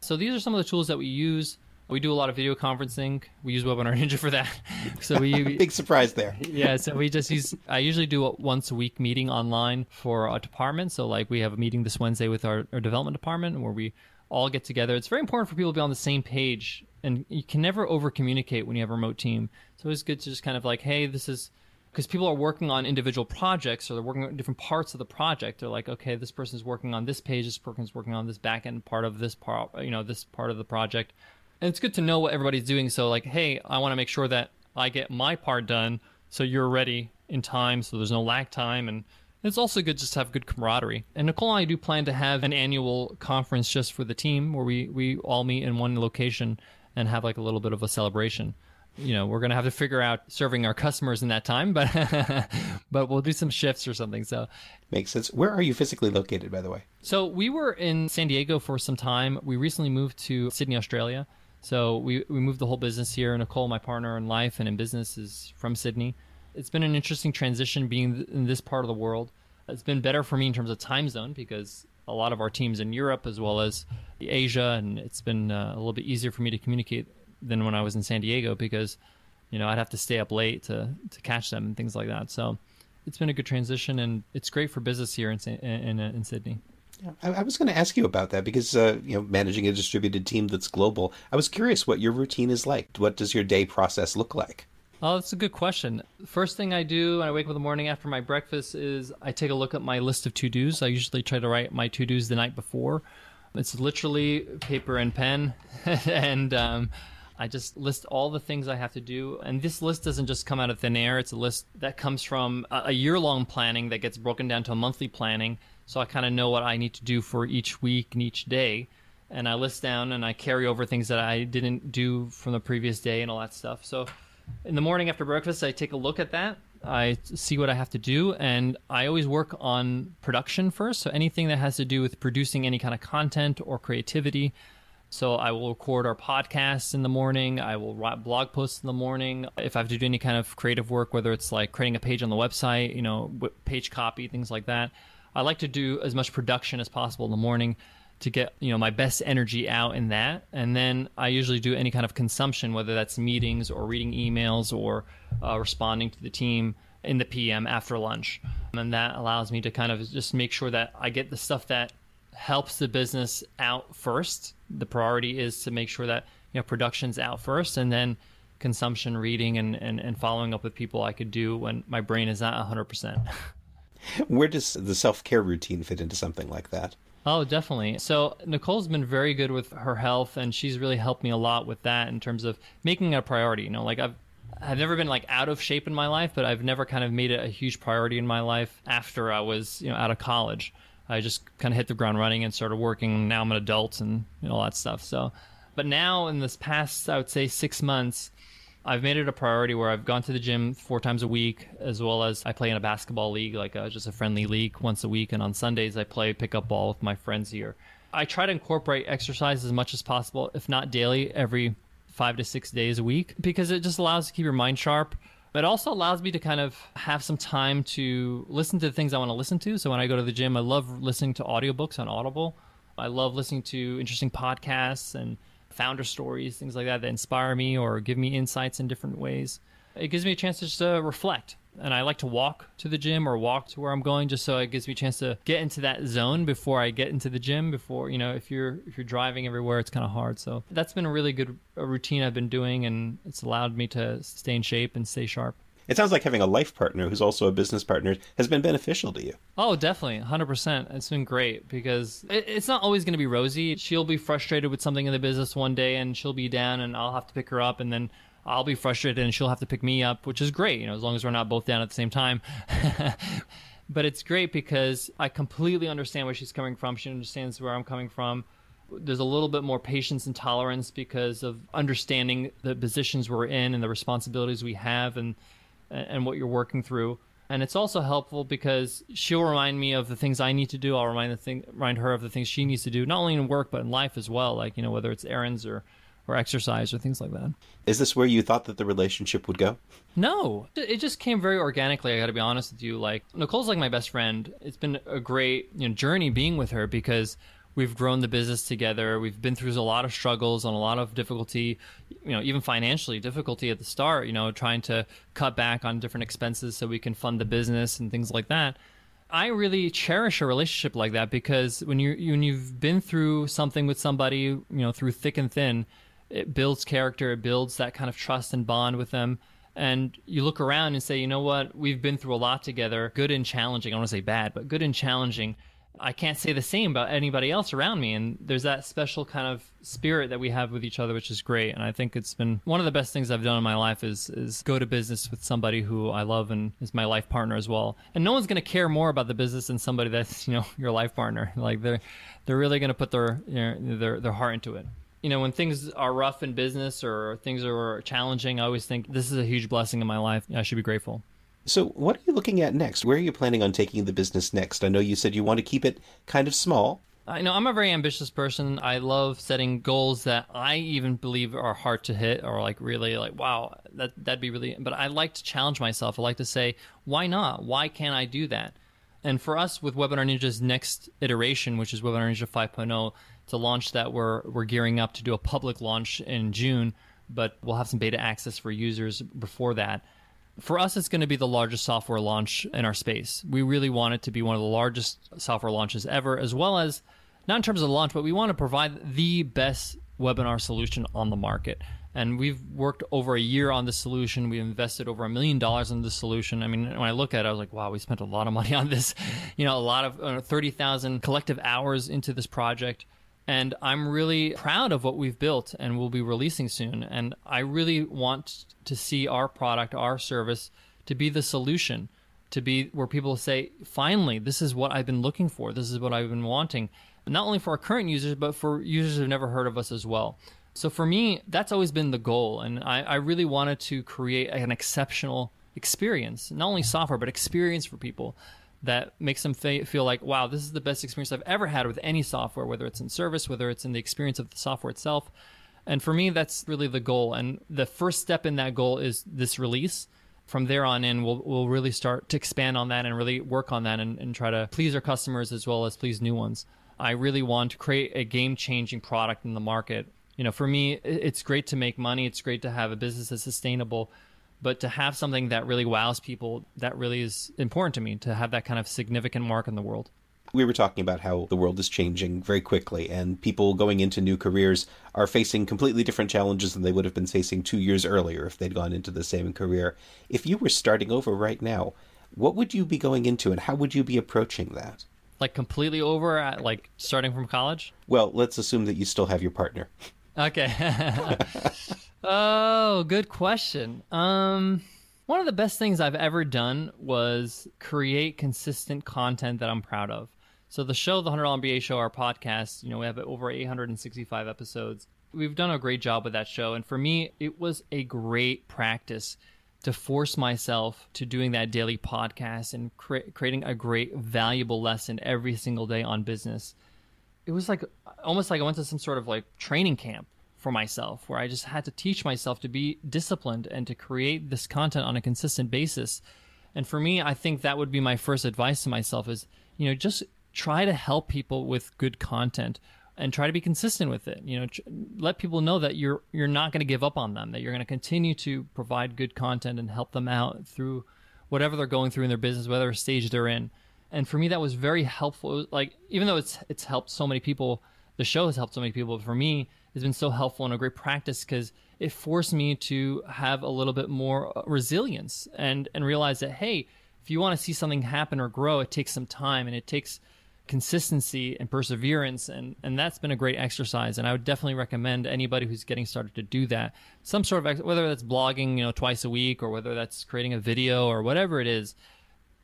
So these are some of the tools that we use. We do a lot of video conferencing. We use Webinar Ninja for that. So we big surprise there. yeah. So we just use. I usually do a once a week meeting online for a department. So like we have a meeting this Wednesday with our, our development department where we all get together. It's very important for people to be on the same page, and you can never over communicate when you have a remote team. So it's good to just kind of like, hey, this is because people are working on individual projects or they're working on different parts of the project. They're like, okay, this person is working on this page, this person is working on this back end part of this part, you know, this part of the project. And it's good to know what everybody's doing. So, like, hey, I want to make sure that I get my part done so you're ready in time, so there's no lag time, and It's also good just to have good camaraderie. And Nicole and I do plan to have an annual conference just for the team where we, we all meet in one location and have like a little bit of a celebration. You know, we're going to have to figure out serving our customers in that time, but but we'll do some shifts or something. So Makes sense. Where are you physically located, by the way? So we were in San Diego for some time. We recently moved to Sydney, Australia. So we, we moved the whole business here. Nicole, my partner in life and in business, is from Sydney. It's been an interesting transition being in this part of the world. It's been better for me in terms of time zone because a lot of our teams in Europe as well as Asia, and it's been uh, a little bit easier for me to communicate than when I was in San Diego because you know I'd have to stay up late to to catch them and things like that. So it's been a good transition, and it's great for business here in in, in Sydney. Yeah, I, I was going to ask you about that because uh, you know managing a distributed team that's global. I was curious what your routine is like. What does your day process look like? Oh, that's a good question. First thing I do when I wake up in the morning after my breakfast is I take a look at my list of to dos. I usually try to write my to dos the night before. It's literally paper and pen, and um, I just list all the things I have to do. And this list doesn't just come out of thin air. It's a list that comes from a year long planning that gets broken down to a monthly planning. So I kind of know what I need to do for each week and each day. And I list down and I carry over things that I didn't do from the previous day and all that stuff. So in the morning after breakfast, I take a look at that. I see what I have to do, and I always work on production first. So anything that has to do with producing any kind of content or creativity, so I will record our podcasts in the morning. I will write blog posts in the morning. If I have to do any kind of creative work, whether it's like creating a page on the website, you know, page copy, things like that, I like to do as much production as possible in the morning to get you know my best energy out in that and then i usually do any kind of consumption whether that's meetings or reading emails or uh, responding to the team in the pm after lunch and that allows me to kind of just make sure that i get the stuff that helps the business out first. The priority is to make sure that you know production's out first, and then consumption, reading, and and, and following up with people I could do when my brain is not hundred percent. Where does the self care routine fit into something like that? Oh, definitely. So Nicole's been very good with her health, and she's really helped me a lot with that in terms of making it a priority. You know, like I've I've never been like out of shape in my life, but I've never kind of made it a huge priority in my life after I was you know out of college. I just kind of hit the ground running and started working. Now I'm an adult and you know, all that stuff. So, but now in this past, I would say six months, I've made it a priority where I've gone to the gym four times a week, as well as I play in a basketball league, like a, just a friendly league once a week. And on Sundays, I play pickup ball with my friends here. I try to incorporate exercise as much as possible, if not daily, every five to six days a week, because it just allows to keep your mind sharp. But it also allows me to kind of have some time to listen to the things I want to listen to. So when I go to the gym, I love listening to audiobooks on Audible. I love listening to interesting podcasts and founder stories, things like that that inspire me or give me insights in different ways. It gives me a chance to just uh, reflect and I like to walk to the gym or walk to where I'm going just so it gives me a chance to get into that zone before I get into the gym before you know if you're if you're driving everywhere it's kind of hard so that's been a really good routine I've been doing and it's allowed me to stay in shape and stay sharp it sounds like having a life partner who's also a business partner has been beneficial to you. Oh, definitely. 100%. It's been great because it's not always going to be rosy. She'll be frustrated with something in the business one day and she'll be down and I'll have to pick her up and then I'll be frustrated and she'll have to pick me up, which is great, you know, as long as we're not both down at the same time. but it's great because I completely understand where she's coming from. She understands where I'm coming from. There's a little bit more patience and tolerance because of understanding the positions we're in and the responsibilities we have and and what you're working through. And it's also helpful because she'll remind me of the things I need to do. I'll remind the thing, remind her of the things she needs to do, not only in work but in life as well. Like you know, whether it's errands or or exercise or things like that. Is this where you thought that the relationship would go? No, it just came very organically. I got to be honest with you. Like Nicole's like my best friend. It's been a great you know, journey being with her because we've grown the business together. We've been through a lot of struggles and a lot of difficulty, you know, even financially difficulty at the start. You know, trying to cut back on different expenses so we can fund the business and things like that. I really cherish a relationship like that because when you when you've been through something with somebody, you know, through thick and thin, it builds character, it builds that kind of trust and bond with them. And you look around and say, you know what, we've been through a lot together, good and challenging. I don't want to say bad, but good and challenging. I can't say the same about anybody else around me. And there's that special kind of spirit that we have with each other, which is great. And I think it's been one of the best things I've done in my life is is go to business with somebody who I love and is my life partner as well. And no one's going to care more about the business than somebody that's you know your life partner. Like they're they're really going to put their you know, their their heart into it you know, when things are rough in business or things are challenging, I always think this is a huge blessing in my life. I should be grateful. So, what are you looking at next? Where are you planning on taking the business next? I know you said you want to keep it kind of small. I know I'm a very ambitious person. I love setting goals that I even believe are hard to hit or like really like wow, that that'd be really but I like to challenge myself. I like to say, why not? Why can't I do that? And for us with Webinar Ninja's next iteration, which is Webinar Ninja 5.0, to launch that we're we're gearing up to do a public launch in June, but we'll have some beta access for users before that for us, it's going to be the largest software launch in our space. We really want it to be one of the largest software launches ever, as well as not in terms of the launch, but we want to provide the best webinar solution on the market. And we've worked over a year on this solution. We've invested over a million dollars in this solution. I mean, when I look at it, I was like, wow, we spent a lot of money on this. You know, a lot of uh, 30,000 collective hours into this project. And I'm really proud of what we've built and we'll be releasing soon. And I really want to see our product, our service, to be the solution, to be where people say, finally, this is what I've been looking for. This is what I've been wanting, not only for our current users, but for users who've never heard of us as well. So for me, that's always been the goal. And I, I really wanted to create an exceptional experience, not only software, but experience for people that makes them feel like, wow, this is the best experience I've ever had with any software, whether it's in service, whether it's in the experience of the software itself. And for me, that's really the goal. And the first step in that goal is this release. From there on in, we'll, we'll really start to expand on that and really work on that and, and try to please our customers as well as please new ones. I really want to create a game changing product in the market. You know, for me, it's great to make money. It's great to have a business that's sustainable but to have something that really wows people that really is important to me to have that kind of significant mark in the world. We were talking about how the world is changing very quickly and people going into new careers are facing completely different challenges than they would have been facing two years earlier if they'd gone into the same career. If you were starting over right now what would you be going into and how would you be approaching that? Like completely over at like starting from college? Well let's assume that you still have your partner okay Oh, good question. Um, one of the best things I've ever done was create consistent content that I'm proud of. So the show, the Hundred Dollar MBA Show, our podcast, you know, we have over 865 episodes. We've done a great job with that show, and for me, it was a great practice to force myself to doing that daily podcast and cre- creating a great, valuable lesson every single day on business. It was like almost like I went to some sort of like training camp for myself where I just had to teach myself to be disciplined and to create this content on a consistent basis. And for me, I think that would be my first advice to myself is, you know, just try to help people with good content and try to be consistent with it. You know, tr- let people know that you're you're not going to give up on them, that you're going to continue to provide good content and help them out through whatever they're going through in their business, whatever stage they're in. And for me, that was very helpful. Like even though it's it's helped so many people, the show has helped so many people. But for me, it's been so helpful and a great practice because it forced me to have a little bit more uh, resilience and and realize that hey, if you want to see something happen or grow, it takes some time and it takes consistency and perseverance and and that's been a great exercise and I would definitely recommend anybody who's getting started to do that some sort of whether that's blogging you know twice a week or whether that's creating a video or whatever it is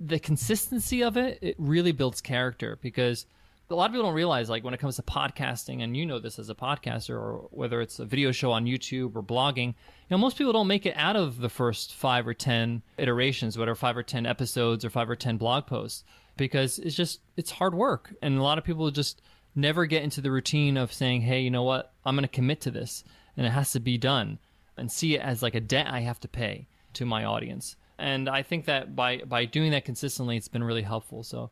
the consistency of it it really builds character because a lot of people don't realize like when it comes to podcasting and you know this as a podcaster or whether it's a video show on youtube or blogging you know most people don't make it out of the first five or ten iterations whatever five or ten episodes or five or ten blog posts because it's just it's hard work. And a lot of people just never get into the routine of saying hey you know what? I'm going to commit to this and it has to be done and see it as like a debt i have to pay to my audience and i think that by by doing that consistently it's been really helpful so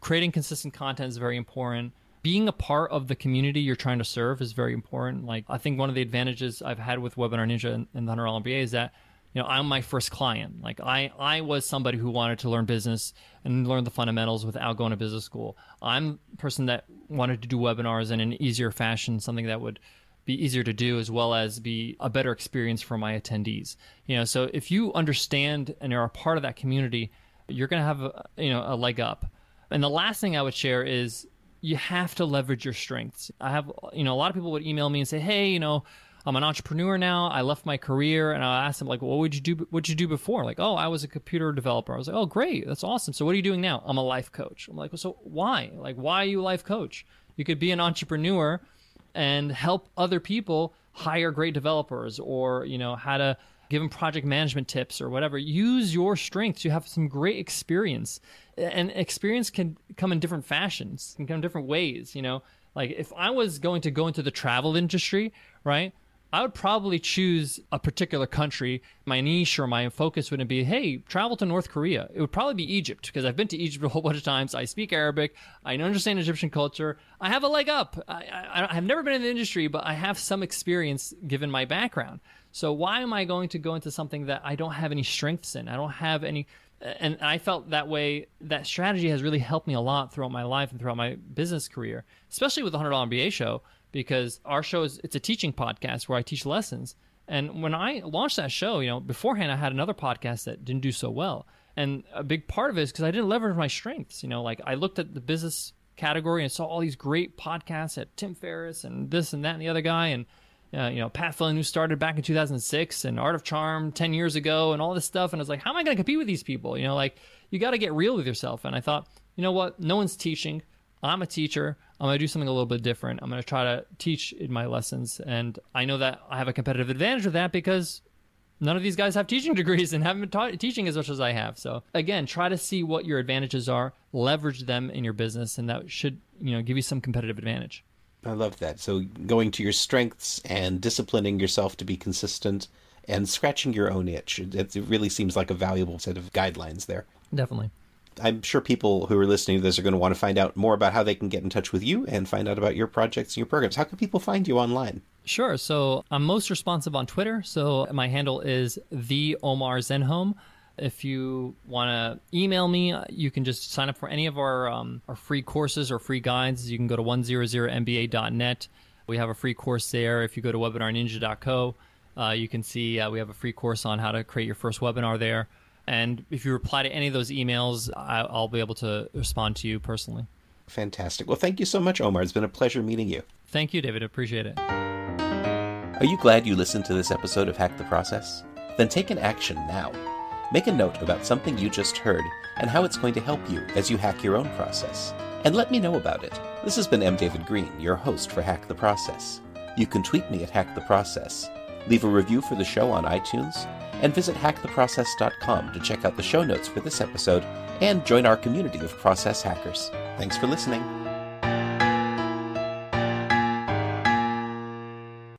creating consistent content is very important being a part of the community you're trying to serve is very important. Like I think one of the advantages I've had with Webinar Ninja and, and the Dollar MBA is that you know I'm my first client. Like I I was somebody who wanted to learn business and learn the fundamentals without going to business school. I'm a person that wanted to do webinars in an easier fashion, something that would be easier to do as well as be a better experience for my attendees. You know, so if you understand and are a part of that community, you're going to have a, you know a leg up And the last thing I would share is you have to leverage your strengths. I have, you know, a lot of people would email me and say, "Hey, you know, I'm an entrepreneur now. I left my career, and I asked them like, "What would you do? What you do before?" Like, "Oh, I was a computer developer." I was like, "Oh, great, that's awesome." So, what are you doing now? I'm a life coach. I'm like, well, "So why? Like, why are you a life coach? You could be an entrepreneur and help other people hire great developers, or you know, how to give them project management tips or whatever. Use your strengths. You have some great experience, and experience can come in different fashions, can come in different ways. You know, like if I was going to go into the travel industry, right? I would probably choose a particular country. My niche or my focus wouldn't be, hey, travel to North Korea. It would probably be Egypt because I've been to Egypt a whole bunch of times. I speak Arabic. I understand Egyptian culture. I have a leg up. I, I've never been in the industry, but I have some experience given my background. So why am I going to go into something that I don't have any strengths in? I don't have any. And I felt that way. That strategy has really helped me a lot throughout my life and throughout my business career, especially with the $100 MBA show because our show is it's a teaching podcast where I teach lessons. And when I launched that show, you know, beforehand I had another podcast that didn't do so well. And a big part of it is because I didn't leverage my strengths. You know, like I looked at the business category and saw all these great podcasts at Tim Ferriss and this and that and the other guy and uh, you know Pat Flynn who started back in 2006 and Art of Charm 10 years ago and all this stuff and I was like how am I going to compete with these people you know like you got to get real with yourself and I thought you know what no one's teaching I'm a teacher I'm going to do something a little bit different. I'm going to try to teach in my lessons. And I know that I have a competitive advantage with that because none of these guys have teaching degrees and haven't been ta- teaching as much as I have. So again, try to see what your advantages are, leverage them in your business, and that should, you know, give you some competitive advantage. I love that. So going to your strengths and disciplining yourself to be consistent and scratching your own itch. It, it really seems like a valuable set of guidelines there. Definitely. I'm sure people who are listening to this are going to want to find out more about how they can get in touch with you and find out about your projects and your programs. How can people find you online? Sure. So I'm most responsive on Twitter. So my handle is the Omar Zenhom. If you want to email me, you can just sign up for any of our um, our free courses or free guides. You can go to 100mba.net. We have a free course there. If you go to webinarninja.co, uh, you can see uh, we have a free course on how to create your first webinar there. And if you reply to any of those emails, I'll be able to respond to you personally. Fantastic. Well, thank you so much, Omar. It's been a pleasure meeting you. Thank you, David. Appreciate it. Are you glad you listened to this episode of Hack the Process? Then take an action now. Make a note about something you just heard and how it's going to help you as you hack your own process. And let me know about it. This has been M. David Green, your host for Hack the Process. You can tweet me at Hack the Process, leave a review for the show on iTunes, and visit hacktheprocess.com to check out the show notes for this episode and join our community of process hackers. Thanks for listening.